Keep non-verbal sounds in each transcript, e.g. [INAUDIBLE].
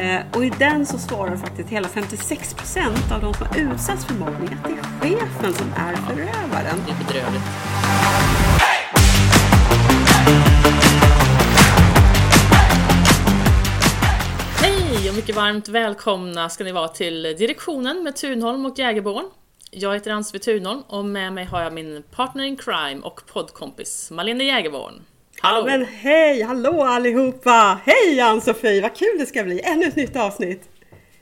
Eh, och i den så svarar faktiskt hela 56% av de som har utsatts för mobbning att det är chefen som är förövaren. Det är bedrövligt. Hej och mycket varmt välkomna ska ni vara till direktionen med Tunholm och Jägerborn. Jag heter Ann-Sofie Tunholm och med mig har jag min partner in crime och poddkompis Malene Jägerborn. Hallå! Men hej, hallå allihopa! Hej Ann-Sofie, vad kul det ska bli! Ännu ett nytt avsnitt!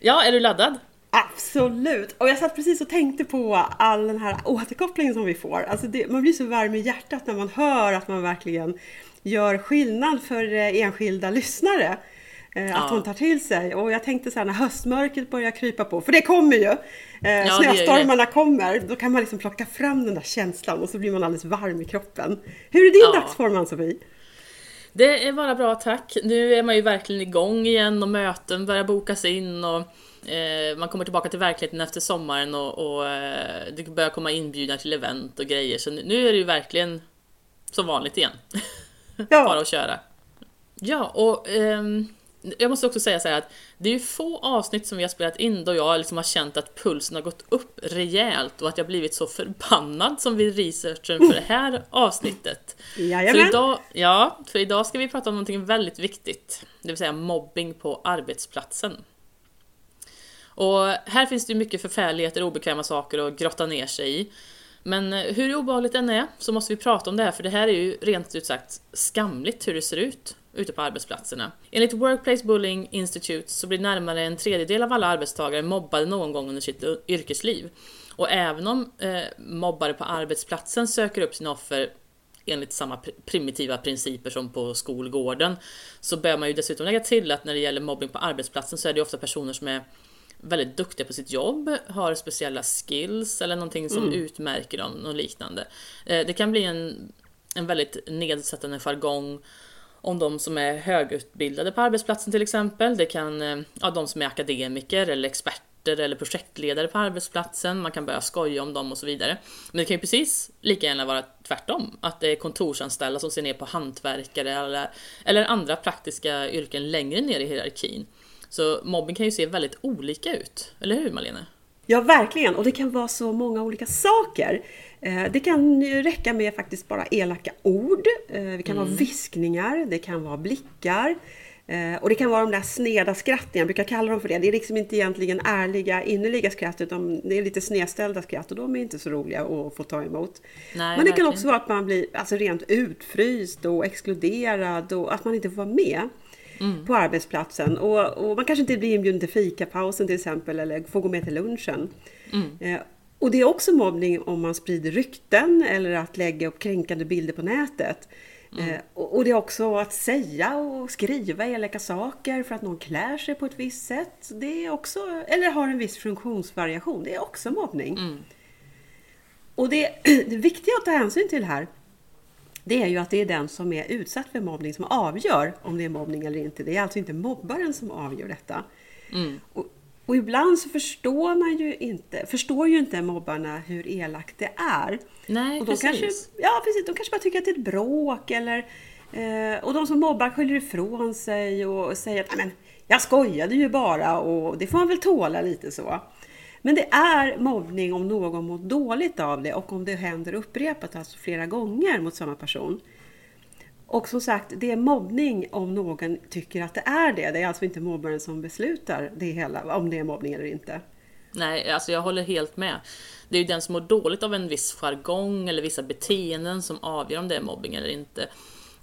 Ja, är du laddad? Absolut! Och jag satt precis och tänkte på all den här återkopplingen som vi får. Alltså det, man blir så varm i hjärtat när man hör att man verkligen gör skillnad för eh, enskilda lyssnare. Eh, Ja. Att hon tar till sig. Och jag tänkte så här när höstmörkret börjar krypa på, för det kommer ju! Eh, ju snöstormarna kommer, då kan man liksom plocka fram den där känslan och så blir man alldeles varm i kroppen. Hur är din Ja. dagsform Ann-Sofie? Det är bara bra tack. Nu är man ju verkligen igång igen och möten börjar bokas in och eh, man kommer tillbaka till verkligheten efter sommaren och, och eh, det börjar komma inbjudningar till event och grejer. Så nu, nu är det ju verkligen som vanligt igen. Ja. [LAUGHS] Bara att köra. Ja, och ehm, jag måste också säga så här att det är ju få avsnitt som vi har spelat in då jag liksom har känt att pulsen har gått upp rejält och att jag blivit så förbannad som vid researchen för det här avsnittet. För Jajamän! idag, ja, för idag ska vi prata om någonting väldigt viktigt, det vill säga mobbing på arbetsplatsen. Och här finns det ju mycket förfärligheter och obekväma saker att grotta ner sig i. Men eh, hur obehagligt den är så måste vi prata om det här för det här är ju rent ut sagt skamligt hur det ser ut ute på arbetsplatserna. Enligt Workplace Bullying Institute så blir närmare en tredjedel av alla arbetstagare mobbade någon gång under sitt yrkesliv. Och även om eh, mobbare på arbetsplatsen söker upp sina offer enligt samma pr- primitiva principer som på skolgården så bör man ju dessutom lägga till att när det gäller mobbing på arbetsplatsen så är det ofta personer som är väldigt duktiga på sitt jobb, har speciella skills eller någonting som utmärker dem, något liknande. Eh, Det kan bli en, en väldigt nedsättande jargong om de som är högutbildade på arbetsplatsen till exempel. Det kan, eh, ja, de som är akademiker eller experter eller projektledare på arbetsplatsen. Man kan börja skoja om dem och så vidare. Men det kan ju precis lika gärna vara tvärtom. Att det är kontorsanställda som ser ner på hantverkare eller, eller andra praktiska yrken längre ner i hierarkin. Så mobbing kan ju se väldigt olika ut, eller hur Malene? Ja, verkligen. Och det kan vara så många olika saker. Eh, Det kan ju räcka med faktiskt bara elaka ord. Eh, Det kan vara viskningar, det kan vara blickar. eh, Och det kan vara de där sneda skratten, jag brukar kalla dem för det. Det är liksom inte egentligen ärliga, innerliga skratt, utan det är lite snedställda skratt och de är inte så roliga att få ta emot. Nej, Men det kan också vara att man blir alltså, rent utfryst och exkluderad och att man inte får vara med Mm. på arbetsplatsen. Och, och man kanske inte blir inbjuden till fikapausen till exempel eller får gå med till lunchen. Mm. Eh, och det är också mobbning om man sprider rykten eller att lägga upp kränkande bilder på nätet. Mm. Eh, och, och det är också att säga och skriva elaka saker för att någon klär sig på ett visst sätt. Det är också, eller har en viss funktionsvariation. Det är också mobbning. Mm. Och det, [CLEARS THROAT] det viktiga att ta hänsyn till här det är ju att det är den som är utsatt för mobbning som avgör om det är mobbning eller inte. Det är alltså inte mobbaren som avgör detta. Mm. Och, och ibland så förstår man ju inte, förstår ju inte mobbarna hur elakt det är. Nej, och de precis. kanske, ja, precis. De kanske bara tycker att det är ett bråk eller eh, och de som mobbar skyller ifrån sig och säger att "Nej, men jag skojade ju bara och det får man väl tåla lite så. Men det är mobbning om någon mår dåligt av det och om det händer upprepat, alltså flera gånger mot samma person. Och som sagt, det är mobbning om någon tycker att det är det. Det är alltså inte mobbaren som beslutar det hela, om det är mobbning eller inte. Nej, alltså jag håller helt med. Det är ju den som mår dåligt av en viss jargong eller vissa beteenden som avgör om det är mobbing eller inte.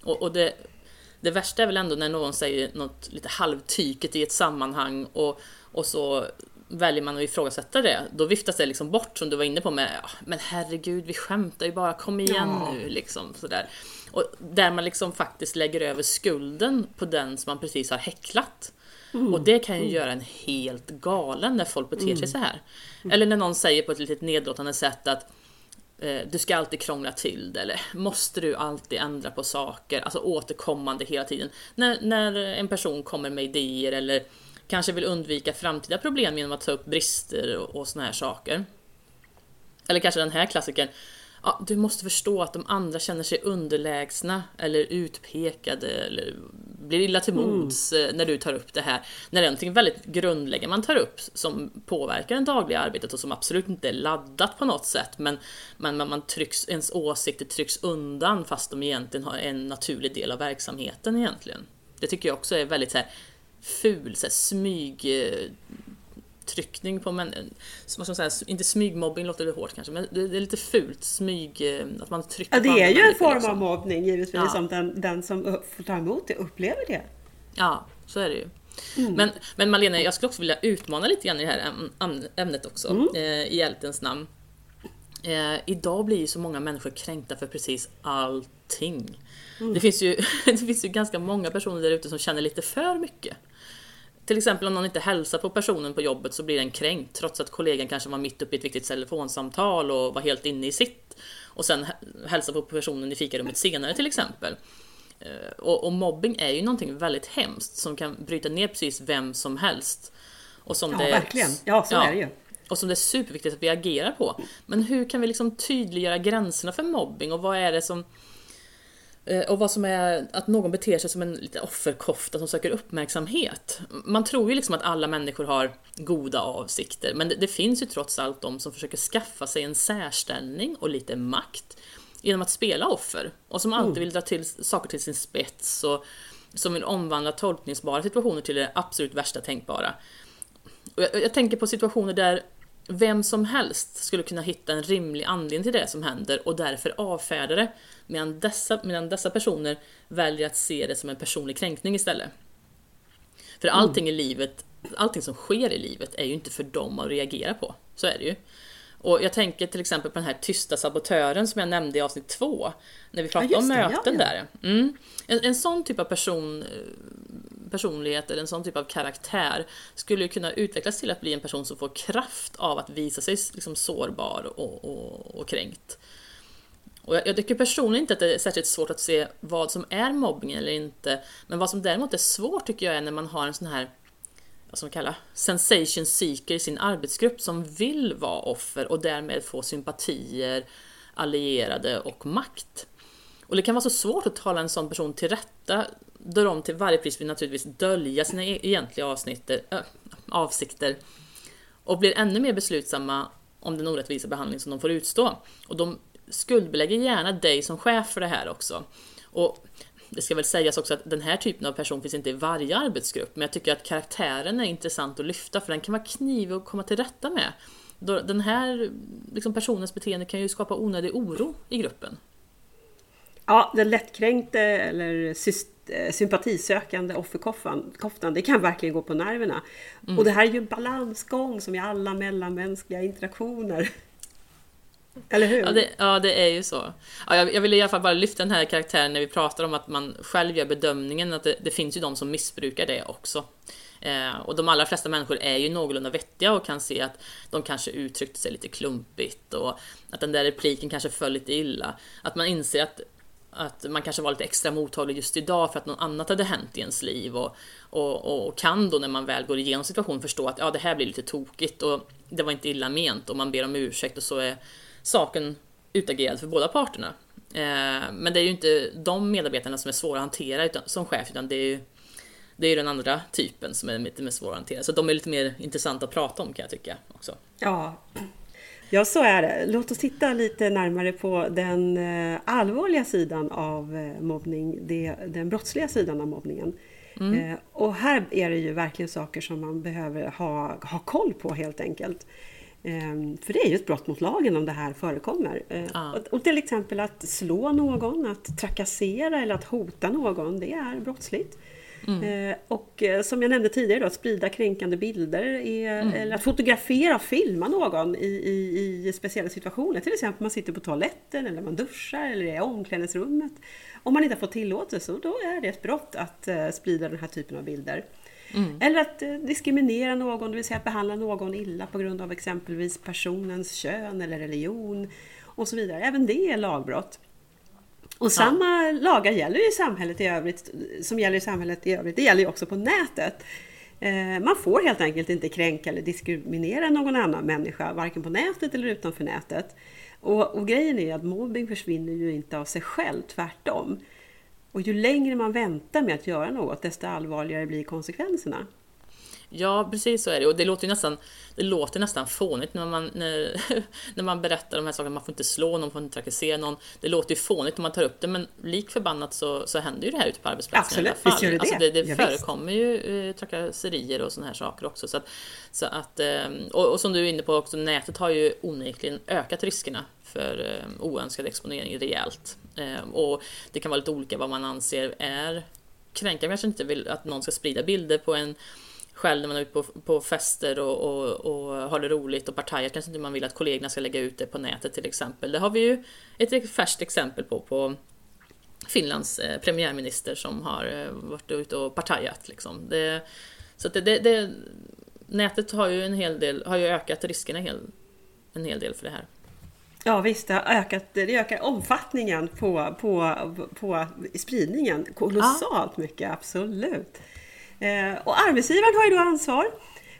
Och, och det, det värsta är väl ändå när någon säger något lite halvtyket i ett sammanhang och, och så väljer man att ifrågasätta det. Då viftas det liksom bort som du var inne på med "Ja, Men herregud, vi skämtar ju bara, kom igen Ja. nu liksom. Sådär. Och där man liksom faktiskt lägger över skulden på den som man precis har häcklat. Och det kan ju göra en helt galen när folk beter sig så här. Eller när någon säger på ett lite nedlåtande sätt att eh, du ska alltid krångla till det, eller måste du alltid ändra på saker? Alltså återkommande hela tiden. När, när en person kommer med idéer eller kanske vill undvika framtida problem genom att ta upp brister och, och såna här saker. Eller kanske den här klassikern. Ja, du måste förstå att de andra känner sig underlägsna eller utpekade eller blir illa till mods mm. när du tar upp det här. När det är någonting väldigt grundläggande man tar upp som påverkar det dagliga arbetet och som absolut inte är laddat på något sätt. Men, men man trycks, ens åsikter trycks undan fast de egentligen har en naturlig del av verksamheten egentligen. Det tycker jag också är väldigt så här, ful, så här, smyg tryckning på men vad ska man säga, inte smygmobbing låter det hårt kanske, men det, är lite fult smyg, eh, att man trycker Ja, det är ju en form också. av mobbning givetvis, ja. som den, den som får ta emot det upplever det. Ja, så är det ju. Mm. Men, men Malena, jag skulle också vilja utmana lite grann i det här ämnet också, mm. eh, i hjältens namn. Eh, idag blir ju så många människor kränkta för precis allting. Mm. Det, finns ju, [LAUGHS] det finns ju ganska många personer där ute som känner lite för mycket. Till exempel om någon inte hälsar på personen på jobbet så blir den kränkt trots att kollegan kanske var mitt uppe i ett viktigt telefonsamtal och var helt inne i sitt. Och sen hälsar på personen i fikarummet senare till exempel. Eh, och, och, mobbing är ju någonting väldigt hemskt som kan bryta ner precis vem som helst. Och som ja, det, verkligen. Ja, så ja, är det ju. Och som det är superviktigt att vi agerar på. Men hur kan vi liksom tydliggöra gränserna för mobbing och vad är det som och vad som är att någon beter sig som en lite offerkofta som söker uppmärksamhet. Man tror ju liksom att alla människor har goda avsikter, men det, det, finns ju trots allt de som försöker skaffa sig en särställning och lite makt genom att spela offer och som alltid mm. vill dra till saker till sin spets och som vill omvandla tolkningsbara situationer till det absolut värsta tänkbara. Jag, jag tänker på situationer där vem som helst skulle kunna hitta en rimlig anledning till det som händer och därför avfärda det medan dessa, medan dessa personer väljer att se det som en personlig kränkning istället. För mm. allting i livet, allting som sker i livet är ju inte för dem att reagera på. Så är det ju. Och jag tänker till exempel på den här tysta sabotören som jag nämnde i avsnitt två. När vi pratade ja, om möten ja, ja. där. Mm. En, en sån typ av person, personlighet eller en sån typ av karaktär skulle kunna utvecklas till att bli en person som får kraft av att visa sig liksom sårbar och, och, och kränkt. Och jag, jag tycker personligen inte att det är särskilt svårt att se vad som är mobbning eller inte. Men vad som däremot är svårt tycker jag är när man har en sån här vad som kallar sensation seeker i sin arbetsgrupp som vill vara offer och därmed få sympatier, allierade och makt. Och det kan vara så svårt att tala en sån person till rätta då de till varje pris vill naturligtvis dölja sina e- egentliga avsnitter, äh, avsikter och blir ännu mer beslutsamma om den orättvisa behandling som de får utstå. Och de skuldbelägger gärna dig som chef för det här också. Och det ska väl sägas också att den här typen av person finns inte i varje arbetsgrupp, men jag tycker att karaktären är intressant att lyfta för den kan vara knivig att komma till rätta med. Den här liksom personens beteende kan ju skapa onödig oro i gruppen. Ja, den lättkränkte eller sympatisökande offerkoftan, det kan verkligen gå på nerverna. Mm. Och det här är ju en balansgång som i alla mellanmänskliga interaktioner. [LAUGHS] Eller hur? Ja det, ja, det är ju så. Ja, jag, jag vill i alla fall bara lyfta den här karaktären när vi pratar om att man själv gör bedömningen att det, det finns ju de som missbrukar det också. Eh, och de allra flesta människor är ju någorlunda vettiga och kan se att de kanske uttryckte sig lite klumpigt och att den där repliken kanske föll lite illa. Att man inser att att man kanske var lite extra mottaglig just idag för att något annat hade hänt i ens liv och, och, och kan då när man väl går igenom situationen förstå att ja, det här blir lite tokigt och det var inte illa ment och man ber om ursäkt och så är saken utagerad för båda parterna. Eh, men det är ju inte de medarbetarna som är svåra att hantera utan, som chef, utan det är ju det är den andra typen som är lite mer svår att hantera. Så de är lite mer intressanta att prata om kan jag tycka också. Ja, ja så är det. Låt oss titta lite närmare på den eh, allvarliga sidan av eh, mobbning, den brottsliga sidan av mobbningen. Mm. Och här är det ju verkligen saker som man behöver ha, ha koll på helt enkelt. Ehm, för det är ju ett brott mot lagen om det här förekommer. Ja. Och till exempel att slå någon, att trakassera eller att hota någon, det är brottsligt. Mm. Ehm, och eh, som jag nämnde tidigare, då, att sprida kränkande bilder är, mm. eller att fotografera och filma någon i, i, i, speciella situationer. Till exempel man sitter på toaletten eller man duschar eller i omklädningsrummet. Om man inte har fått tillåtelse, då är det ett brott att eh, sprida den här typen av bilder. Mm. Eller att eh, diskriminera någon, det vill säga att behandla någon illa på grund av exempelvis personens kön eller religion och så vidare. Även det är lagbrott. Och samma ja. lagar gäller i samhället i övrigt, som gäller i samhället i övrigt, det gäller ju också på nätet. Eh, man får helt enkelt inte kränka eller diskriminera någon annan människa, varken på nätet eller utanför nätet. Och, och grejen är att mobbing försvinner ju inte av sig själv, tvärtom. Och ju längre man väntar med att göra något, desto allvarligare blir konsekvenserna. Ja, precis så är det. Och det låter nästan, det låter nästan fånigt när man, när, [LAUGHS] när man berättar de här sakerna. Man får inte slå någon, man får inte trakassera någon. Det låter ju fånigt när man tar upp det, men lik förbannat så, så händer ju det här ute på arbetsplatsen. Absolut, visst gör det alltså det. det ja, förekommer ju eh, trakasserier och sådana här saker också. Så att, så att, eh, och, och, som du är inne på också, nätet har ju onekligen ökat riskerna för eh, oönskad exponering rejält. Eh, och det kan vara lite olika vad man anser är kränkande. kanske inte vill att någon ska sprida bilder på en själv när man är ute på, på fester och, och, och har det roligt och partajar kanske inte man vill att kollegorna ska lägga ut det på nätet till exempel. Det har vi ju ett färskt exempel på på Finlands eh, premiärminister som har eh, varit ute och partajat. Liksom. Det, så det, det, det, nätet har ju en hel del, har ju ökat riskerna en hel, en hel del för det här. Ja visst, det, har ökat, det ökar omfattningen på, på, på spridningen kolossalt ja. mycket, absolut. Eh, och arbetsgivaren har ju då ansvar.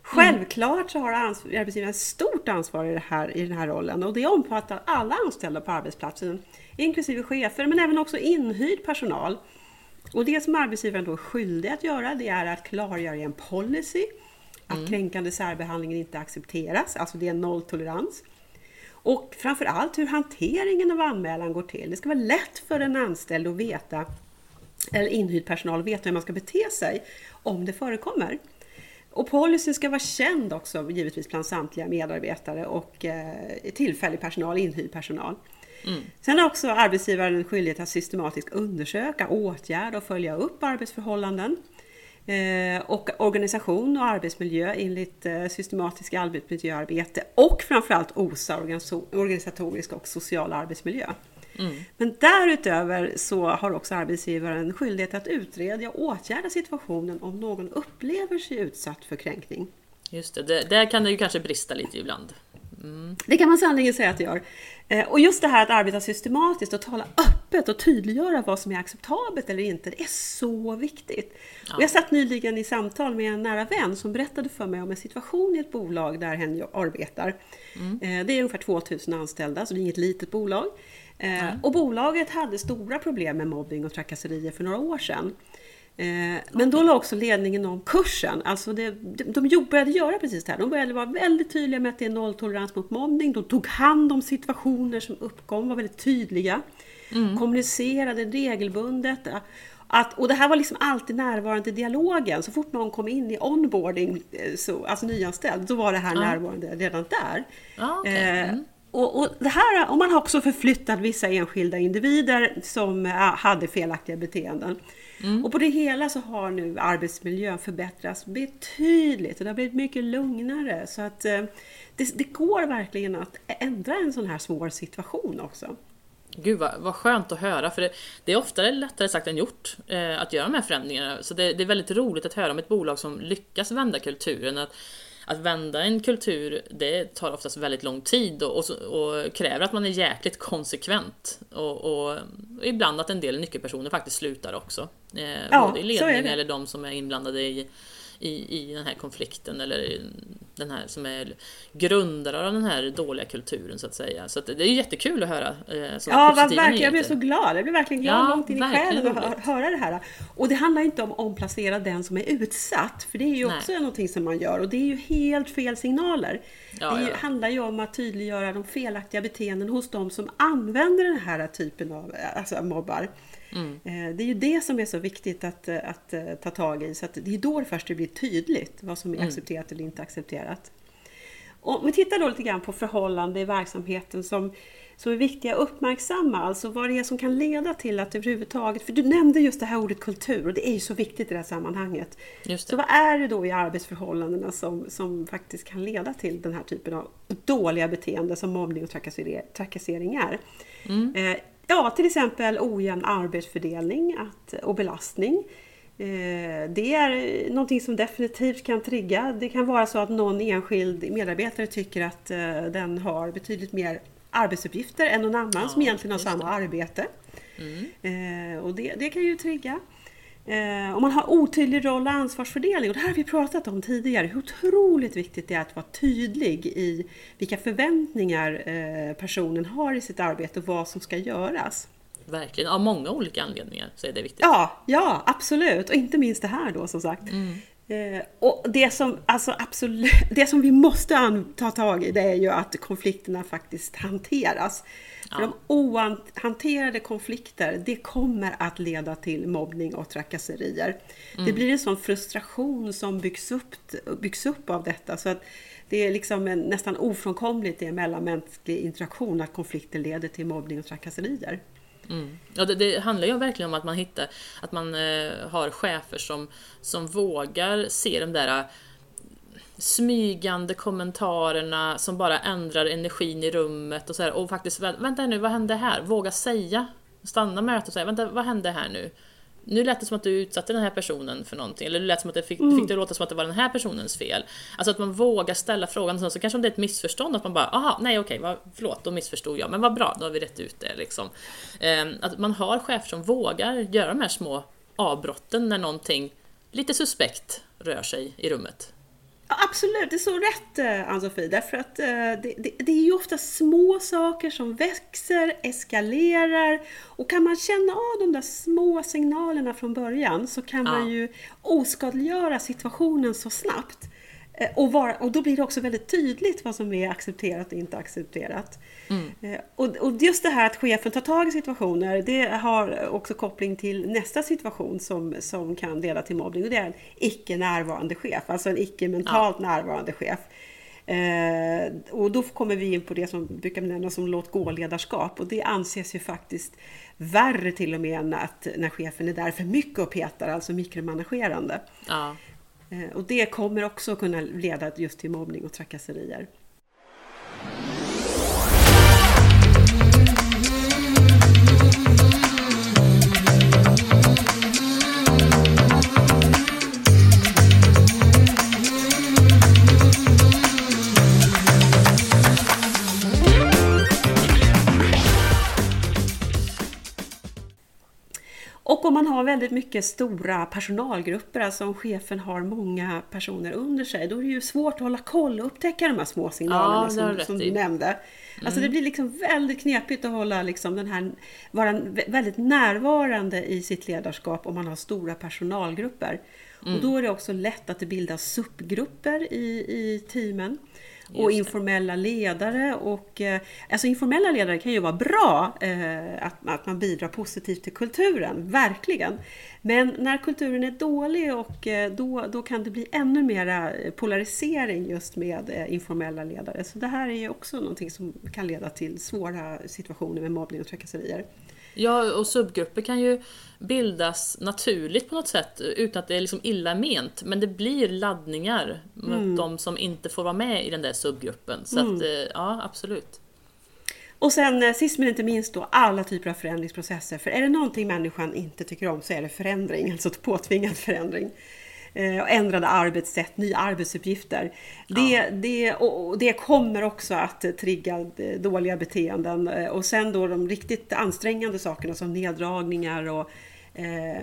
Självklart så har arbetsgivaren stort ansvar i, det här, i den här rollen och det omfattar alla anställda på arbetsplatsen, inklusive chefer men även också inhyrd personal. Och det som arbetsgivaren då är skyldig att göra det är att klargöra en policy, att mm. kränkande särbehandling inte accepteras, alltså det är nolltolerans. Och framförallt hur hanteringen av anmälan går till. Det ska vara lätt för en anställd att veta eller inhyrd personal veta hur man ska bete sig om det förekommer. Och policyn ska vara känd också givetvis bland samtliga medarbetare och eh, tillfällig personal, inhyrd personal. Mm. Sen har också arbetsgivaren en skyldighet att systematiskt undersöka, åtgärda och följa upp arbetsförhållanden. Eh, och organisation och arbetsmiljö enligt eh, systematisk arbetsmiljöarbete och framförallt OSA, organisatorisk och social arbetsmiljö. Mm. Men därutöver så har också arbetsgivaren skyldighet att utreda och åtgärda situationen om någon upplever sig utsatt för kränkning. Just det, det där kan det ju kanske brista lite ibland. Mm. Det kan man sannerligen säga att det gör. Eh, och just det här att arbeta systematiskt och tala öppet och tydliggöra vad som är acceptabelt eller inte, det är så viktigt. Ja. Och jag satt nyligen i samtal med en nära vän som berättade för mig om en situation i ett bolag där hen arbetar. Mm. Eh, det är ungefär 2000 anställda, så det är inget litet bolag. Mm. Och bolaget hade stora problem med mobbing och trakasserier för några år sedan. Eh, men då la också ledningen om kursen. Alltså det, de började göra precis det här. De började vara väldigt tydliga med att det är nolltolerans mot mobbning. De tog hand om situationer som uppkom, var väldigt tydliga. Mm. Kommunicerade regelbundet. Att, och det här var liksom alltid närvarande i dialogen. Så fort någon kom in i onboarding, så, alltså nyanställd, då var det här mm. närvarande redan där. Okay. Mm. Och, och, det här, och man har också förflyttat vissa enskilda individer som hade felaktiga beteenden. Mm. Och på det hela så har nu arbetsmiljön förbättrats betydligt och det har blivit mycket lugnare. Så att eh, det, det går verkligen att ändra en sån här svår situation också. Gud vad, vad skönt att höra, för det, det är oftare lättare sagt än gjort eh, att göra de här förändringarna. Så det, det, är väldigt roligt att höra om ett bolag som lyckas vända kulturen. Att, att vända en kultur, det tar oftast väldigt lång tid och, och, och kräver att man är jäkligt konsekvent. Och, och, ibland att en del nyckelpersoner faktiskt slutar också. Eh, ja, både i ledning eller de som är inblandade i i, i den här konflikten eller den här som är grundare av den här dåliga kulturen så att säga. Så att det är jättekul att höra eh, Ja, verkligen. Jag blev så glad. Jag blev verkligen glad ja, långt in i själen att höra det här. Och det handlar inte om att omplacera den som är utsatt, för det är ju Nej. också någonting som man gör och det är ju helt fel signaler. Ja, det ja. handlar ju om att tydliggöra de felaktiga beteenden hos de som använder den här typen av alltså mobbar. Mm. Eh, det är ju det som är så viktigt att, eh, att, eh, ta tag i. Så det är då först det blir tydligt vad som är mm. accepterat eller inte accepterat. Om vi tittar då lite grann på förhållanden i verksamheten som, som är viktiga att uppmärksamma. Alltså vad det är som kan leda till att överhuvudtaget, för du nämnde just det här ordet kultur och det är ju så viktigt i det här sammanhanget. Så vad är det då i arbetsförhållandena som, som faktiskt kan leda till den här typen av dåliga beteende som mobbning och trakassering är? Mm. Ja, till exempel ojämn arbetsfördelning att, och belastning. Eh, det är någonting som definitivt kan trigga. Det kan vara så att någon enskild medarbetare tycker att eh, den har betydligt mer arbetsuppgifter än någon annan ja, som egentligen har samma det. arbete. Mm. Eh, och det, det kan ju trigga. Eh, om man har otydlig roll och ansvarsfördelning, och det här har vi pratat om tidigare, hur otroligt viktigt det är att vara tydlig i vilka förväntningar eh, personen har i sitt arbete och vad som ska göras. Verkligen, av många olika anledningar så är det viktigt. Ja, ja absolut. Och inte minst det här då som sagt. Eh, och det som, alltså absolut, [LAUGHS] det som vi måste ta tag i det är ju att konflikterna faktiskt hanteras. För de ohanterade konflikter, det kommer att leda till mobbning och trakasserier. Det blir en sån frustration som byggs upp, byggs upp av detta. Så att det är liksom en, nästan ofrånkomligt i en mellanmänsklig interaktion att konflikter leder till mobbning och trakasserier. Mm. Ja, det, det handlar ju verkligen om att man hittar, att man eh, har chefer som, som vågar se de där eh, smygande kommentarerna som bara ändrar energin i rummet och så här, och faktiskt vänta nu, vad hände här? Våga säga. Stanna mötet och säga, vänta, vad hände här nu? Nu lät det som att du utsatte den här personen för någonting, eller det lät som att det fick, fick det låta som att det var den här personens fel. Alltså att man vågar ställa frågan, så kanske om det är ett missförstånd, att man bara, aha, nej okej, vad, förlåt, då missförstod jag, men vad bra, då har vi rätt ut det liksom. Ehm, att man har chefer som vågar göra de här små avbrotten när någonting lite suspekt rör sig i rummet. Ja, absolut, det är så rätt eh, Ann-Sofie. Därför att eh, det, det, det är ju ofta små saker som växer, eskalerar. Och kan man känna av de där små signalerna från början så kan Ja. man ju oskadliggöra situationen så snabbt. Eh, Och, vara, och då blir det också väldigt tydligt vad som är accepterat och inte accepterat. Eh, Och, och just det här att chefen tar tag i situationer, det har också koppling till nästa situation som, som kan leda till mobbning. Och det är en icke närvarande chef, alltså en icke mentalt närvarande chef. Eh, och då kommer vi in på det som brukar benämnas som låt gå-ledarskap. Och det anses ju faktiskt värre till och med än att när chefen är där för mycket och petar, alltså mikromanagerande. Ja. Eh, och det kommer också kunna leda just till mobbning och trakasserier. Och om man har väldigt mycket stora personalgrupper, alltså om chefen har många personer under sig, då är det ju svårt att hålla koll och upptäcka de här små signalerna Ja, som, som du nämnde. Alltså det blir liksom väldigt knepigt att hålla liksom den här, vara vä- väldigt närvarande i sitt ledarskap om man har stora personalgrupper. Och då är det också lätt att det bildas subgrupper i, i teamen. Och informella ledare och eh, alltså informella ledare kan ju vara bra eh, att, att man bidrar positivt till kulturen, verkligen. Men när kulturen är dålig och eh, då, då kan det bli ännu mera polarisering just med informella ledare. Så det här är ju också någonting som kan leda till svåra situationer med mobbning och trakasserier. Ja, och subgrupper kan ju bildas naturligt på något sätt utan att det är liksom illa ment. Men det blir laddningar mot de som inte får vara med i den där subgruppen. Så att, eh, ja, absolut. Och sen eh, sist men inte minst då alla typer av förändringsprocesser. För är det någonting människan inte tycker om så är det förändring, [LAUGHS] alltså påtvingad förändring. Eh, Och ändrade arbetssätt, nya arbetsuppgifter. Det, det, och det kommer också att trigga eh, dåliga beteenden. Eh, Och sen då de riktigt ansträngande sakerna som neddragningar och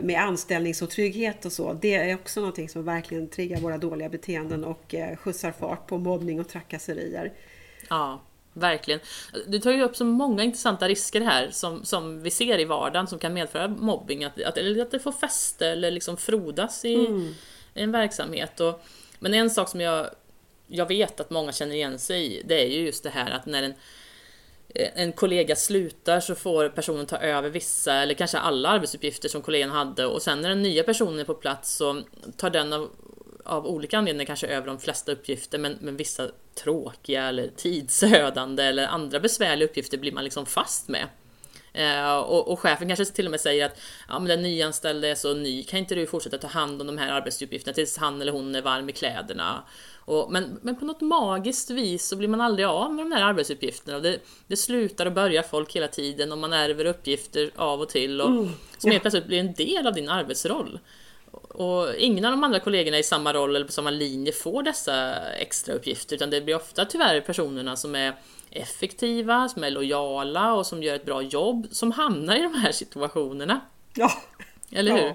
med anställningsotrygghet och så. Det är också någonting som verkligen triggar våra dåliga beteenden och skjutsar fart på mobbning och trakasserier. Ja, verkligen. Du tar ju upp så många intressanta risker här som, som vi ser i vardagen som kan medföra mobbing. Att, att, eller att det får fäste eller liksom frodas i, i en verksamhet. Och, men en sak som jag, jag vet att många känner igen sig i, det är ju just det här att när en, eh, en kollega slutar så får personen ta över vissa eller kanske alla arbetsuppgifter som kollegan hade och sen när den nya personen är på plats så tar den av, av olika anledningar kanske över de flesta uppgifter men, men vissa tråkiga eller tidsödande eller andra besvärliga uppgifter blir man liksom fast med. Eh, och, och chefen kanske till och med säger att ja, men den nyanställde är så ny, kan inte du fortsätta ta hand om de här arbetsuppgifterna tills han eller hon är varm i kläderna? Och, men, men på något magiskt vis så blir man aldrig av med de här arbetsuppgifterna. Det, det slutar och börjar folk hela tiden och man ärver uppgifter av och till och som helt plötsligt blir en del av din arbetsroll. Och ingen av de andra kollegorna i samma roll eller på samma linje får dessa extra uppgifter utan det blir ofta tyvärr personerna som är effektiva, som är lojala och som gör ett bra jobb som hamnar i de här situationerna. Ja, Eller Ja. hur?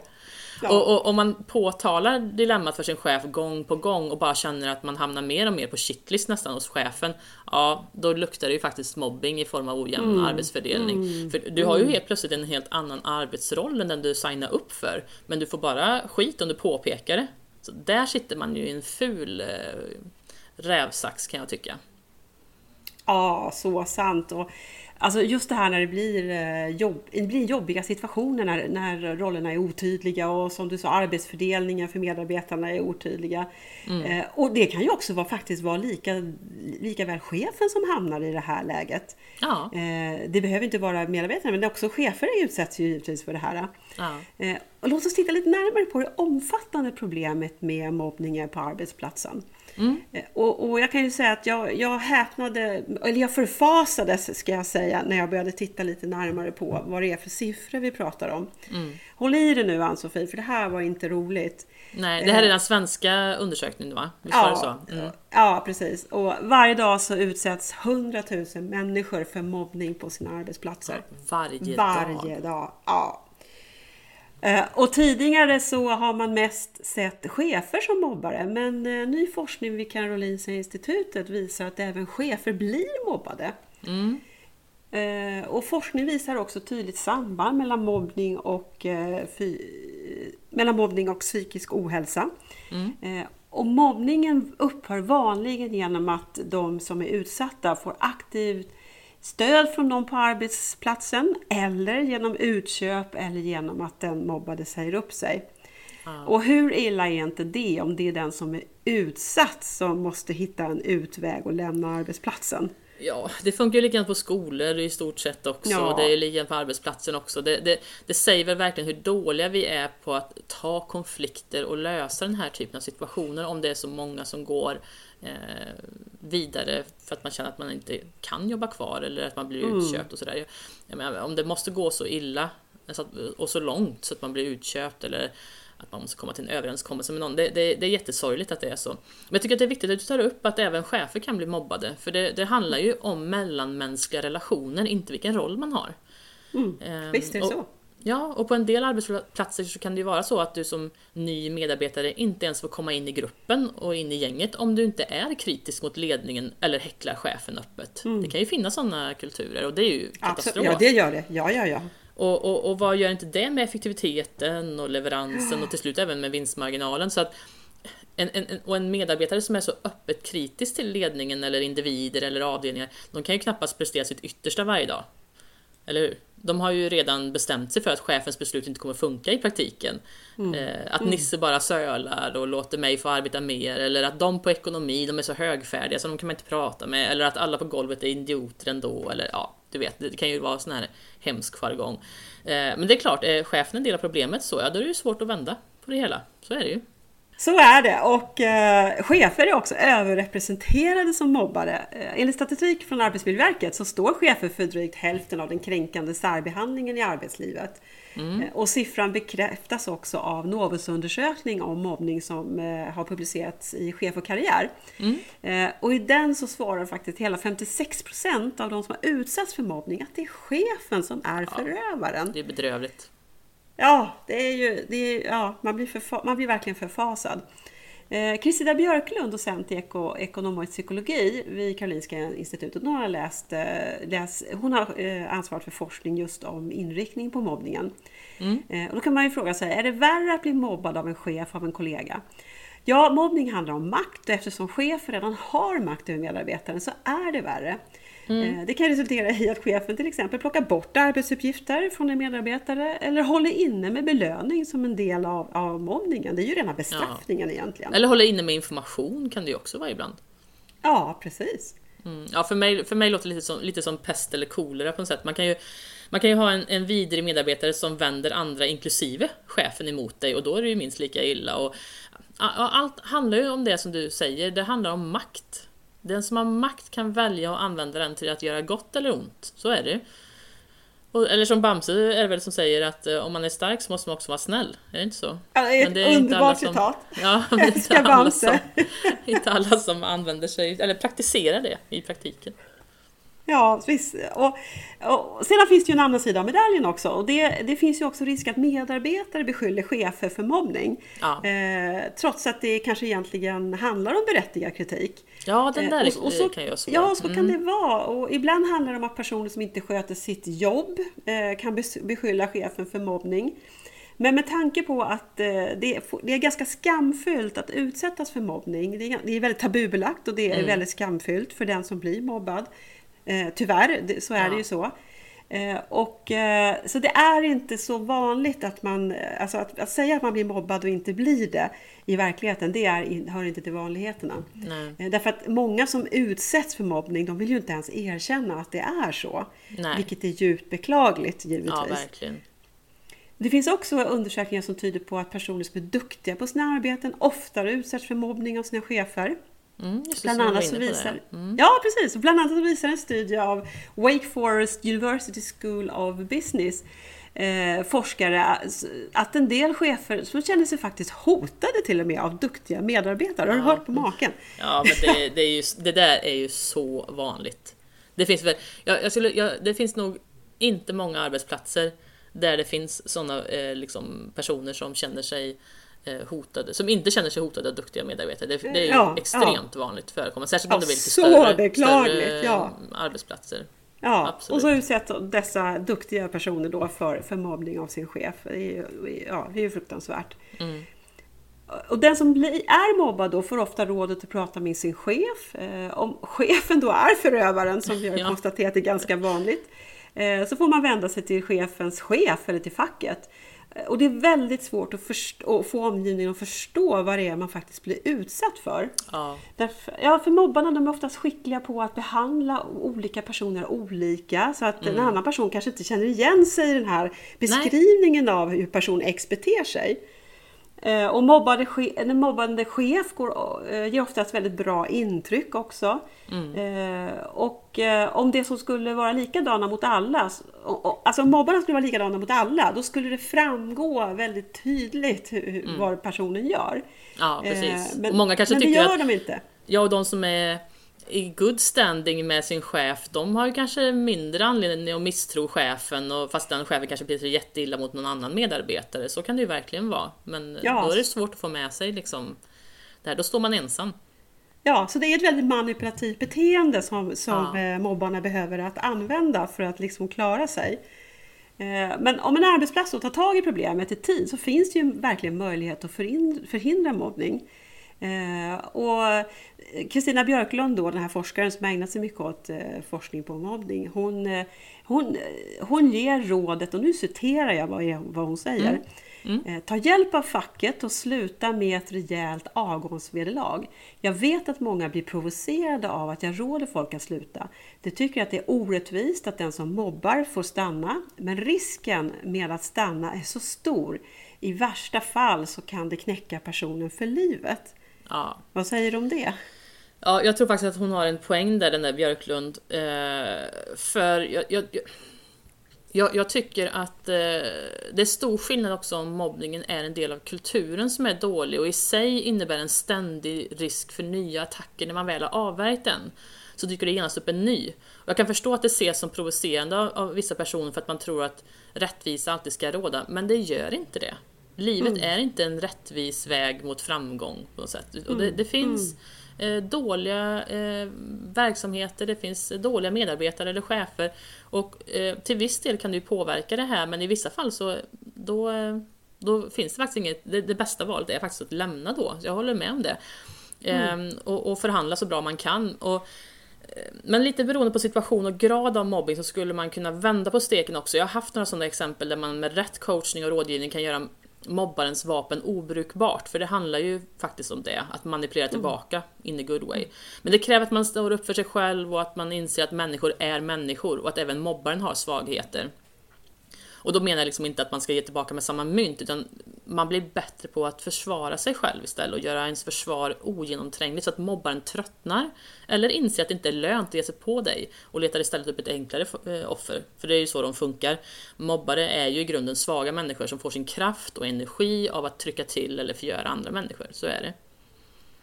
Ja. Och, och om man påtalar dilemmat för sin chef gång på gång och bara känner att man hamnar mer och mer på shitlist nästan hos chefen, ja då luktar det ju faktiskt mobbing i form av ojämn Mm. arbetsfördelning. För du har ju helt plötsligt en helt annan arbetsroll än den du signar upp för, men du får bara skit om du påpekar det. Så där sitter man ju i en ful eh, rävsax kan jag tycka. Ja, så sant. Och, alltså just det här när det blir, eh, jobb, det blir jobbiga situationer när, när rollerna är otydliga och som du sa arbetsfördelningen för medarbetarna är otydliga. Eh, och det kan ju också vara, faktiskt vara lika, lika väl chefen som hamnar i det här läget. Ja, Eh, det behöver inte vara medarbetare men också chefer utsätts ju givetvis för det här. ja. Eh, och låt oss titta lite närmare på det omfattande problemet med mobbningen på arbetsplatsen. Eh, och, och jag kan ju säga att jag, jag häpnade, eller jag förfasades ska jag säga, när jag började titta lite närmare på vad det är för siffror vi pratar om. Håll i dig nu Ann-Sofie, för det här var inte roligt. Nej, det här är den svenska undersökningen va? Visst var det så? Mm. ja, precis. Och varje dag så utsätts 100 000 människor för mobbning på sina arbetsplatser. Varje, Varje dag. dag. Ja. Eh, Och tidigare så har man mest sett chefer som mobbare men eh, ny forskning vid Karolinska institutet visar att även chefer blir mobbade. Mm. Eh, Och forskning visar också tydligt samband mellan mobbning och, mellan mobbning och psykisk ohälsa. Eh, Och mobbningen upphör vanligen genom att de som är utsatta får aktivt stöd från någon på arbetsplatsen eller genom utköp eller genom att den mobbade säger upp sig. Och hur illa är inte det om det är den som är utsatt som måste hitta en utväg och lämna arbetsplatsen? Ja, det funkar ju likadant på skolor i stort sett också. Ja. Det är likadant på arbetsplatsen också. Det, det, det säger väl verkligen hur dåliga vi är på att ta konflikter och lösa den här typen av situationer om det är så många som går vidare för att man känner att man inte kan jobba kvar eller att man blir utköpt och sådär. Om det måste gå så illa och så långt så att man blir utköpt eller att man måste komma till en överenskommelse med någon. Det, det, det är jättesorgligt att det är så. Men jag tycker att det är viktigt att du tar upp att även chefer kan bli mobbade. För det, det handlar ju om mellanmänskliga relationer, inte vilken roll man har. Ehm, Visst är det och, så. Ja, och på en del arbetsplatser så kan det ju vara så att du som ny medarbetare inte ens får komma in i gruppen och in i gänget om du inte är kritisk mot ledningen eller häcklar chefen öppet. Det kan ju finnas sådana kulturer och det är ju katastrof. Absolut. Ja, det gör det. Ja, ja, ja. Och, och, och vad gör inte det med effektiviteten och leveransen och till slut även med vinstmarginalen? Så att en, en, en- och en medarbetare som är så öppet kritisk till ledningen eller individer eller avdelningar, de kan ju knappast prestera sitt yttersta varje dag. Eller hur? De har ju redan bestämt sig för att chefens beslut inte kommer funka i praktiken. Eh, att Nisse bara sölar och låter mig få arbeta mer, eller att de på ekonomi, de är så högfärdiga så de kan man inte prata med, eller att alla på golvet är idioter ändå, eller ja, du vet, det kan ju vara sån här hemsk jargong. Eh, men det är klart, är chefen en del av problemet så, ja då är det ju svårt att vända på det hela. Så är det ju. Så är det och eh, chefer är också överrepresenterade som mobbare. Eh, enligt statistik från Arbetsmiljöverket så står chefer för drygt hälften av den kränkande särbehandlingen i arbetslivet. Eh, och siffran bekräftas också av Novus undersökning om mobbning som eh, har publicerats i Chef och karriär. Eh, och i den så svarar faktiskt hela 56% av de som har utsatts för mobbning att det är chefen som är förövaren. Det är bedrövligt. Ja, det är ju, det är, ja man, blir förfa- man blir verkligen förfasad. Eh, Christina Björklund, docent i eko, ekonom och psykologi vid Karolinska institutet, hon har, läst, eh, hon har eh, ansvarat för forskning just om inriktning på mobbningen. Eh, och då kan man ju fråga sig, är det värre att bli mobbad av en chef av en kollega? Ja, mobbning handlar om makt och eftersom chefen redan har makt över medarbetaren så är det värre. Eh, Det kan resultera i att chefen till exempel plockar bort arbetsuppgifter från en medarbetare eller håller inne med belöning som en del av, av mobbningen. Det är ju rena bestraffningen egentligen. Eller hålla inne med information kan det ju också vara ibland. Ja, precis. Mm. Ja, för mig, för mig låter det lite som, lite som pest eller kolera på något sätt. Man kan ju, man kan ju ha en, en vidrig medarbetare som vänder andra, inklusive chefen, emot dig och då är det ju minst lika illa. Och, ja, allt handlar ju om det som du säger, det handlar om makt. Den som har makt kan välja att använda den till att göra gott eller ont. Så är det. Och, eller som Bamse är det väl som säger att eh, om man är stark så måste man också vara snäll. Är det inte så? Ja, det är ett inte underbart som- citat. Ja, men [LAUGHS] det inte alla, som, inte alla som använder sig, eller praktiserar det i praktiken. Ja, visst. Och, och, sedan finns det ju en annan sida av medaljen också. Och det, det finns ju också risk att medarbetare beskyller chefer för mobbning. Ja. Eh, trots att det kanske egentligen handlar om berättigad kritik. Ja, den där eh, och, och så, kan så Ja, så mm. kan det vara. Och ibland handlar det om att personer som inte sköter sitt jobb eh, kan beskylla chefen för mobbning. Men med tanke på att eh, det är ganska skamfyllt att utsättas för mobbning. Det är väldigt tabubelagt och det är mm. väldigt skamfyllt för den som blir mobbad. Eh, tyvärr, så är ja. det ju så. Eh, och, så det är inte så vanligt att man, alltså att, att, säga att man blir mobbad och inte blir det i verkligheten, det är, hör inte till vanligheterna. Nej. Därför att många som utsätts för mobbning, de vill ju inte ens erkänna att det är så. Nej. Vilket är djupt beklagligt givetvis. Ja, verkligen. Det finns också undersökningar som tyder på att personer som är duktiga på sina arbeten oftare utsätts för mobbning av sina chefer. Mm, bland annat så visar, mm. Ja, precis. Bland annat så visar en studie av Wake Forest University School of Business eh, forskare att en del chefer så känner sig faktiskt hotade till och med av duktiga medarbetare. Har du hört på maken? Ja, men det, det, är ju, det där är ju så vanligt. Det finns, väl, jag, jag skulle, jag, det finns nog inte många arbetsplatser där det finns sådana eh, liksom, personer som känner sig hotade, som inte känner sig hotade av duktiga medarbetare. Det, det är ja, extremt ja. vanligt förekommande, särskilt om det blir lite större, större ja. arbetsplatser. Ja, Absolut. och så utsätts dessa duktiga personer då för, för mobbning av sin chef. Det är ju, ja, det är ju fruktansvärt. Mm. Och den som är mobbad då får ofta rådet att prata med sin chef. Eh, om chefen då är förövaren, som vi har [LAUGHS] ja. konstaterat är ganska vanligt, Eh, så får man vända sig till chefens chef eller till facket. Och det är väldigt svårt att, förstå, att få omgivningen att förstå vad det är man faktiskt blir utsatt för. Ja. Därför, ja, för mobbarna de är oftast skickliga på att behandla olika personer olika. Så att mm. en annan person kanske inte känner igen sig i den här beskrivningen Nej. av hur person X beter sig. Eh, och mobbade, en mobbande chef går, eh, ger oftast väldigt bra intryck också. Mm. Eh, och om det som skulle vara likadana mot alla, alltså om mobbarna skulle vara likadana mot alla, då skulle det framgå väldigt tydligt hur, mm. vad personen gör. Ja, precis. Men, och många kanske men det gör att, de inte. Ja, och de som är i good standing med sin chef, de har ju kanske mindre anledning att misstro chefen och fast den chefen kanske blir jätteilla mot någon annan medarbetare. Så kan det ju verkligen vara. Men ja. då är det svårt att få med sig liksom det här. Då står man ensam. Ja, så det är ett väldigt manipulativt beteende som, som ja. Eh, mobbarna behöver att använda för att liksom klara sig. Eh, men om en arbetsplats tar tag i problemet i tid så finns det ju verkligen möjlighet att förhindra mobbning. Eh, och Kristina Björklund, då, den här forskaren som ägnat sig mycket åt eh, forskning på mobbning, hon, eh, hon, hon ger rådet, och nu citerar jag vad, vad hon säger. Mm. Mm. Ta hjälp av facket och sluta med ett rejält avgångsvederlag. Jag vet att många blir provocerade av att jag råder folk att sluta. De tycker att det är orättvist att den som mobbar får stanna, men risken med att stanna är så stor. I värsta fall så kan det knäcka personen för livet. Ja. Vad säger du om det? Ja, jag tror faktiskt att hon har en poäng där, den där Björklund. Eh, för jag, jag, jag, jag, tycker att eh, det är stor skillnad också om mobbningen är en del av kulturen som är dålig och i sig innebär en ständig risk för nya attacker när man väl har avvärjt den. Så dyker det genast upp en ny. Och jag kan förstå att det ses som provocerande av, av vissa personer för att man tror att rättvisa alltid ska råda, men det gör inte det. Livet mm. är inte en rättvis väg mot framgång på något sätt. Och det, mm. det finns mm. eh, dåliga eh, verksamheter, det finns dåliga medarbetare eller chefer. Och eh, till viss del kan ju påverka det här men i vissa fall så då, eh, då finns det faktiskt inget, det, det, bästa valet är faktiskt att lämna då. Jag håller med om det. Mm. Ehm, och, och förhandla så bra man kan. Och, eh, men lite beroende på situation och grad av mobbing så skulle man kunna vända på steken också. Jag har haft några sådana exempel där man med rätt coachning och rådgivning kan göra mobbarens vapen obrukbart. För det handlar ju faktiskt om det, att manipulera mm. tillbaka mm. in a good way. Men det kräver att man står upp för sig själv och att man inser att människor är människor och att även mobbaren har svagheter. Och då menar jag liksom inte att man ska ge tillbaka med samma mynt, utan man blir bättre på att försvara sig själv istället och göra ens försvar ogenomträngligt så att mobbaren tröttnar eller inser att det inte är lönt att ge sig på dig och letar istället upp ett enklare eh, offer. För det är ju så de funkar. Mobbare är ju i grunden svaga människor som får sin kraft och energi av att trycka till eller förgöra andra människor. Så är det.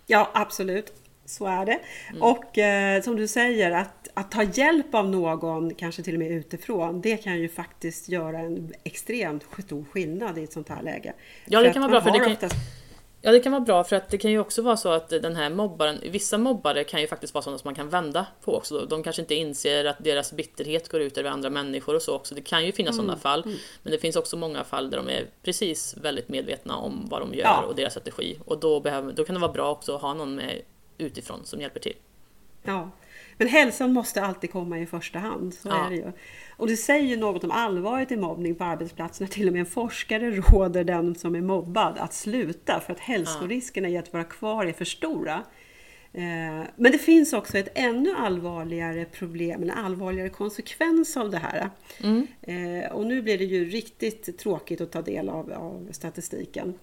Ja, absolut. Så är det. Mm. Och eh, som du säger, att, att ta hjälp av någon, kanske till och med utifrån, det kan ju faktiskt göra en extremt stor skillnad i ett sånt här läge. Ja, det kan vara bra. För det kan, oftast... Ja, det kan vara bra för att det kan ju också vara så att den här mobbaren, vissa mobbare kan ju faktiskt vara sådana som man kan vända på också. De kanske inte inser att deras bitterhet går ut över andra människor och så också. Det kan ju finnas mm. sådana fall. Mm. Men det finns också många fall där de är precis väldigt medvetna om vad de gör ja. och deras strategi. Och då, behöver, då kan det vara bra också att ha någon med utifrån som hjälper till. Ja, men hälsan måste alltid komma i första hand. Så ja. är det ju. Och det säger något om allvaret i mobbning på arbetsplatsen när till och med en forskare [LAUGHS] råder den som är mobbad att sluta för att hälsoriskerna i att vara kvar är för stora. Eh, men det finns också ett ännu allvarligare problem, en allvarligare konsekvens av det här. Mm. Eh, och nu blir det ju riktigt tråkigt att ta del av, av statistiken.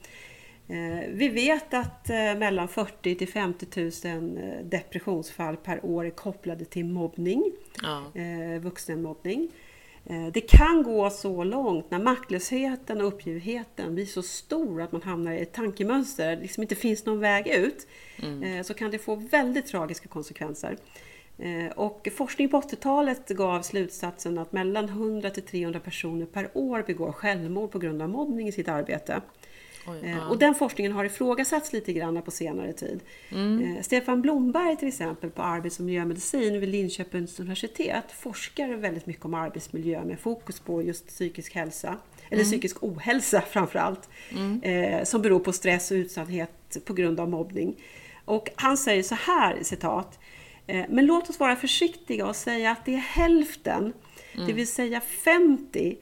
Eh, vi vet att mellan 40 till 50 000 depressionsfall per år är kopplade till mobbning, ja. vuxenmobbning. Eh, det kan gå så långt när maktlösheten och uppgivenheten blir så stor att man hamnar i ett tankemönster, det liksom inte finns någon väg ut, mm. Eh, så kan det få väldigt tragiska konsekvenser. Eh, och forskning på 80-talet gav slutsatsen att mellan 100 till 300 personer per år begår självmord på grund av mobbning i sitt arbete. Oj, eh, ja. Och den forskningen har ifrågasatts lite grann på senare tid. Mm. Eh, Stefan Blomberg till exempel på arbets och miljömedicin vid Linköpings universitet forskar väldigt mycket om arbetsmiljö med fokus på just psykisk hälsa, eller mm. psykisk ohälsa [LAUGHS] framförallt, mm. Eh, som beror på stress och utsatthet på grund av mobbning. Och han säger så här, citat, men låt oss vara försiktiga och säga att det är hälften, det mm. vill säga 50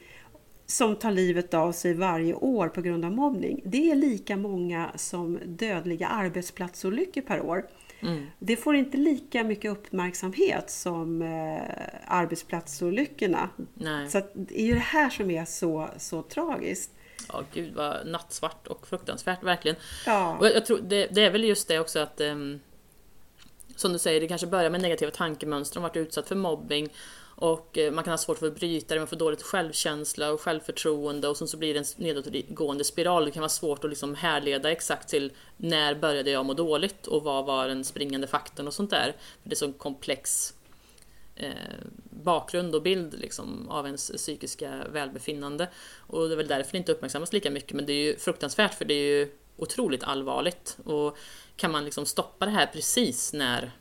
som tar livet av sig varje år på grund av mobbning. Det är lika många som dödliga arbetsplatsolyckor per år. Mm. Det får inte lika mycket uppmärksamhet som eh, arbetsplatsolyckorna. Nej. Så det är ju det här som är så, så tragiskt. Ja, gud vad nattsvart och fruktansvärt verkligen. Ja. Och jag tror det, det är väl just det också att um, som du säger, det kanske börjar med negativa tankemönster om varit utsatt för mobbing och eh, man kan ha svårt för att bryta det, man får dåligt självkänsla och självförtroende och sen så blir det en nedåtgående spiral. Det kan vara svårt att liksom härleda exakt till när började jag må dåligt och vad var den springande faktorn och sånt där. Det är så komplex eh, bakgrund och bild liksom, av ens psykiska välbefinnande. Och det är väl därför det inte uppmärksammas lika mycket, men det är ju fruktansvärt för det är ju otroligt allvarligt. Och kan man liksom stoppa det här precis när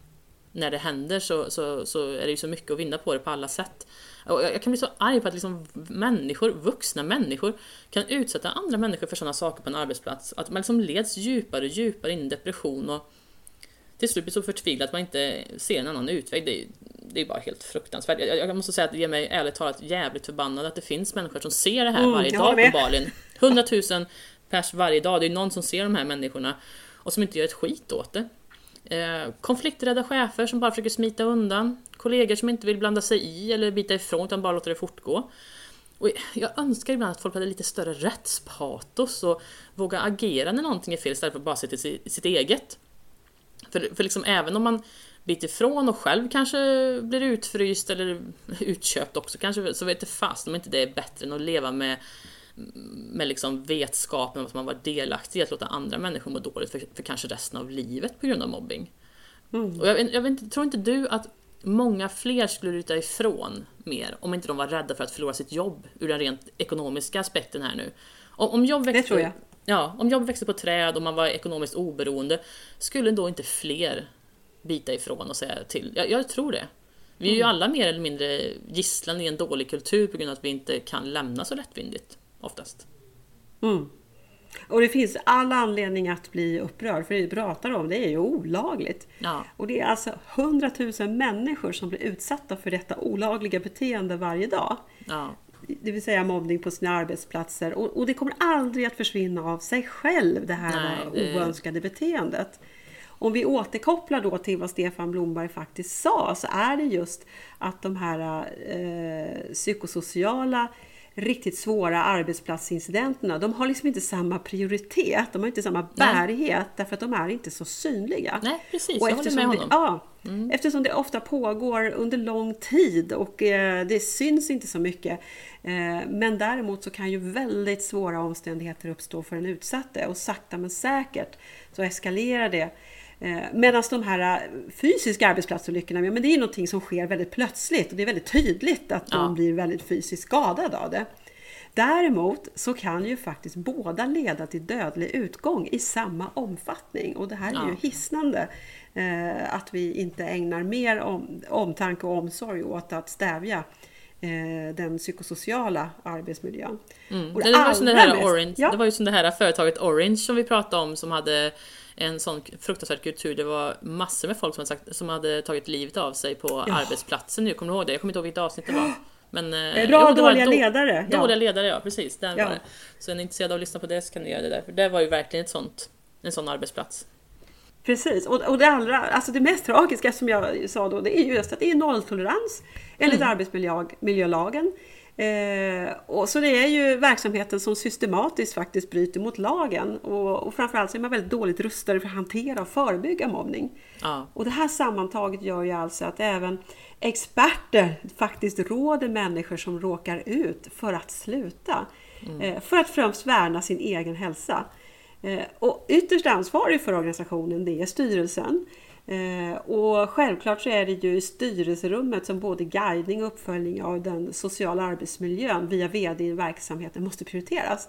när det händer så, så, så är det ju så mycket att vinna på det på alla sätt. Och jag kan bli så arg på att liksom människor, vuxna människor, kan utsätta andra människor för sådana saker på en arbetsplats. Att man liksom leds djupare och djupare in i depression och till slut blir så förtvivlad att man inte ser en annan utväg. Det är, det är bara helt fruktansvärt. Jag, jag måste säga att det ger mig ärligt talat jävligt förbannad att det finns människor som ser det här mm, varje dag på Balin. 100 000 pers varje dag. Det är någon som ser de här människorna och som inte gör ett skit åt det. Eh, konflikträdda chefer som bara försöker smita undan. Kollegor som inte vill blanda sig i eller bita ifrån utan bara låter det fortgå. Och jag önskar ibland att folk hade lite större rättspatos och våga agera när någonting är fel istället för att bara se till sitt eget. För, för liksom även om man biter ifrån och själv kanske blir utfryst eller utköpt också kanske, så vet det fast om inte det är bättre än att leva med med liksom vetskapen om att man var delaktig i att låta andra människor må dåligt för, för kanske resten av livet på grund av mobbing. Mm. Och jag, jag vet, tror inte du att många fler skulle ryta ifrån mer om inte de var rädda för att förlora sitt jobb ur den rent ekonomiska aspekten här nu? Om, om jobb växte, det tror jag. Ja, om jobb växte på träd och man var ekonomiskt oberoende, skulle då inte fler bita ifrån och säga till? Jag, jag tror det. Vi är ju mm. alla mer eller mindre gisslan i en dålig kultur på grund av att vi inte kan lämna så lättvindigt oftast. Mm. Och det finns all anledning att bli upprörd, för det vi pratar om det är ju olagligt. Ja. Och det är alltså 100 000 människor som blir utsatta för detta olagliga beteende varje dag. Ja. Det vill säga mobbning på sina arbetsplatser. Och, och, det kommer aldrig att försvinna av sig själv, det här Nej, det... oönskade beteendet. Om vi återkopplar då till vad Stefan Blomberg faktiskt sa, så är det just att de här eh, psykosociala riktigt svåra arbetsplatsincidenterna, de har liksom inte samma prioritet, de har inte samma bärighet Nej. därför att de är inte så synliga. Nej, precis, och jag håller med honom. Det, ja, mm. Eftersom det ofta pågår under lång tid och eh, det syns inte så mycket. Eh, men däremot så kan ju väldigt svåra omständigheter uppstå för den utsatte och sakta men säkert så eskalerar det Medan de här eh, fysiska arbetsplatsolyckorna, men det är någonting som sker väldigt plötsligt och det är väldigt tydligt att de Ja. blir väldigt fysiskt skadade av det. Däremot så kan ju faktiskt båda leda till dödlig utgång i samma omfattning och det här är ju Ja. hisnande eh, att vi inte ägnar mer om, omtanke och omsorg åt att stävja eh, den psykosociala arbetsmiljön. Och Det, var ju som det, här mest- Orange, ja. det var ju som det här företaget Orange som vi pratade om som hade en sån fruktansvärd kultur. Det var massor med folk som hade, sagt, som hade tagit livet av sig på Ja. arbetsplatsen nu. Kommer du ihåg det? Jag kommer inte ihåg vilket avsnitt det var. Men, eh, jo, rad det var dåliga då- ledare, ja. Dåliga ledare, ja precis. Den Ja. var det. Så är ni intresserade av att lyssna på det så kan ni göra det där. För det var ju verkligen ett sånt, en sån arbetsplats. Precis, och, och det allra, alltså det mest tragiska som jag sa då, det är ju just att det är nolltolerans enligt arbetsmiljölagen. Eh, och så det är ju verksamheten som systematiskt faktiskt bryter mot lagen och, och framförallt så är man väldigt dåligt rustad för att hantera och förebygga mobbning. Ja. Och det här sammantaget gör ju alltså att även experter faktiskt råder människor som råkar ut för att sluta. Eh, För att främst värna sin egen hälsa. Eh, Och ytterst ansvarig för organisationen det är styrelsen. Eh, Och självklart så är det ju i styrelserummet som både guidning och uppföljning av den sociala arbetsmiljön via VD i verksamheten måste prioriteras.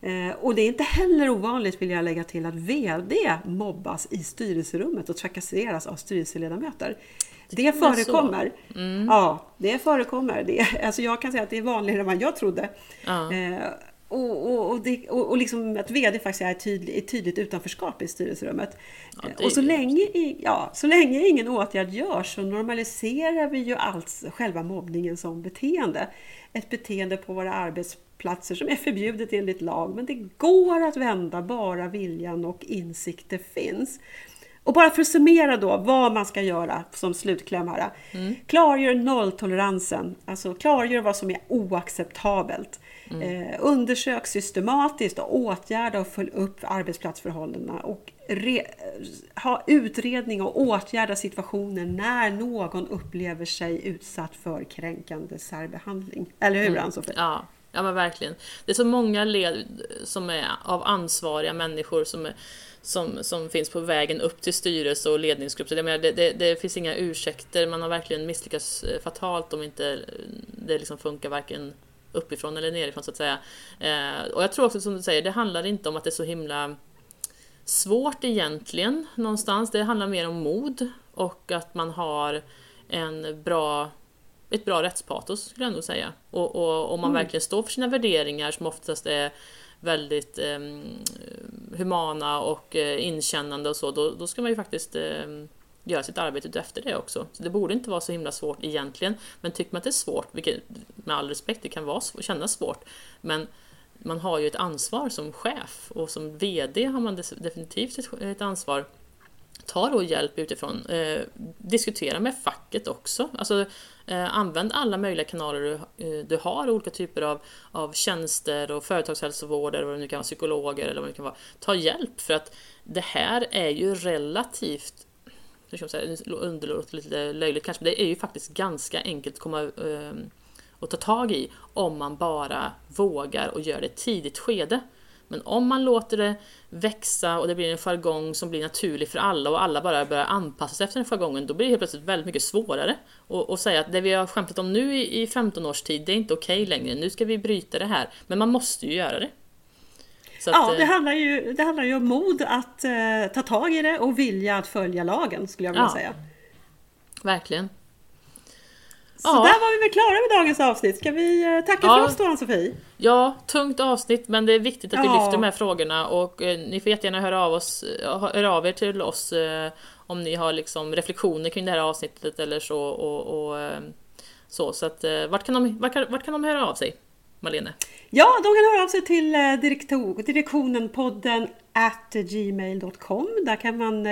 Eh, Och det är inte heller ovanligt vill jag lägga till att VD mobbas i styrelserummet och trakasseras av styrelseledamöter. Det förekommer. Ja, det förekommer. Det, alltså jag kan säga att det är vanligare än vad jag trodde. Ja. Och, och, och, det, och, och liksom att VD faktiskt är tydligt, ett tydligt utanförskap i styrelserummet. Ja, och så länge, ja, så länge ingen åtgärd görs så normaliserar vi ju allt själva mobbningen som beteende. Ett beteende på våra arbetsplatser som är förbjudet enligt lag. Men det går att vända bara viljan och insikter finns. Och bara för att summera då vad man ska göra som slutkläm här. Klargör nolltoleransen, alltså klargör vad som är oacceptabelt. Eh, undersök systematiskt och åtgärda och följ upp arbetsplatsförhållandena och re, ha utredning och åtgärda situationer när någon upplever sig utsatt för kränkande särbehandling. Eller hur Ann-Sofie? Ja, ja men verkligen. Det är så många led som är av ansvariga människor som, är, som, som finns på vägen upp till styrelse och ledningsgrupp. Så det, menar, det, det, det finns inga ursäkter, man har verkligen misslyckats eh, fatalt om inte eh, det liksom funkar varken uppifrån eller nerifrån så att säga. Eh, och jag tror också som du säger, det handlar inte om att det är så himla svårt egentligen någonstans. Det handlar mer om mod och att man har en bra, ett bra rättspatos skulle jag nog säga. Och, och om man verkligen står för sina värderingar som oftast är väldigt eh, humana och eh, inkännande och så, då, då ska man ju faktiskt eh, göra sitt arbete efter det också. Så det borde inte vara så himla svårt egentligen. Men tycker man att det är svårt, vilket med all respekt, det kan vara, kännas svårt, men man har ju ett ansvar som chef och som VD har man definitivt ett ansvar. Ta då hjälp utifrån. Eh, diskutera med facket också. Alltså, eh, använd alla möjliga kanaler du, eh, du har, olika typer av, av tjänster och företagshälsovård eller vad det nu kan vara, psykologer eller vad det kan vara. Ta hjälp för att det här är ju relativt underlåt det lite löjligt kanske, men det är ju faktiskt ganska enkelt att komma eh, och ta tag i om man bara vågar och gör det i ett tidigt skede. Men om man låter det växa och det blir en jargong som blir naturlig för alla och alla bara börjar anpassa sig efter den jargongen, då blir det helt plötsligt väldigt mycket svårare. Och, och säga att det vi har skämtat om nu i, i 15 års tid, det är inte okej längre, nu ska vi bryta det här. Men man måste ju göra det. Att, Ja, eh, det handlar, ju, det handlar ju om mod att eh, ta tag i det och vilja att följa lagen skulle jag vilja Ja. säga. Verkligen. Så Ja. där var vi väl klara med dagens avsnitt. Ska vi eh, tacka Ja. för oss då Ann-Sofie? Ja, tungt avsnitt men det är viktigt att vi Ja. lyfter de här frågorna och eh, ni får jättegärna höra av, oss, eh, höra av er till oss eh, om ni har liksom reflektioner kring det här avsnittet eller så. Och, och, eh, så, så att, eh, vart, kan de, vart, kan, vart kan de höra av sig? Malene? Ja, de kan höra av sig till direktionenpodden at gmail.com. Där kan man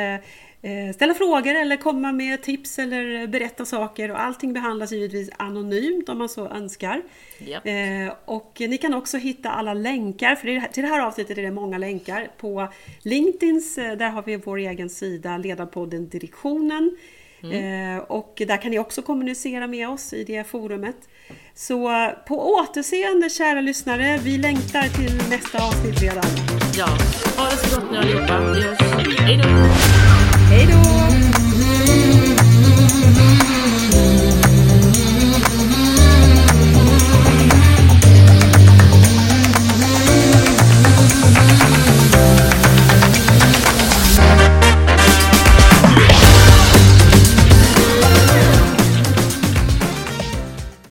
ställa frågor eller komma med tips eller berätta saker och allting behandlas givetvis anonymt om man så önskar. Ja. Eh, och ni kan också hitta alla länkar, för till det här avsnittet är det många länkar. På LinkedIns, eh, där har vi vår egen sida, Ledarpodden Direktionen. Eh, och där kan ni också kommunicera med oss i det forumet. Så eh, på återseende kära lyssnare, vi längtar till nästa avsnitt redan. ja, ha det så gott nu allihopa. Hej då!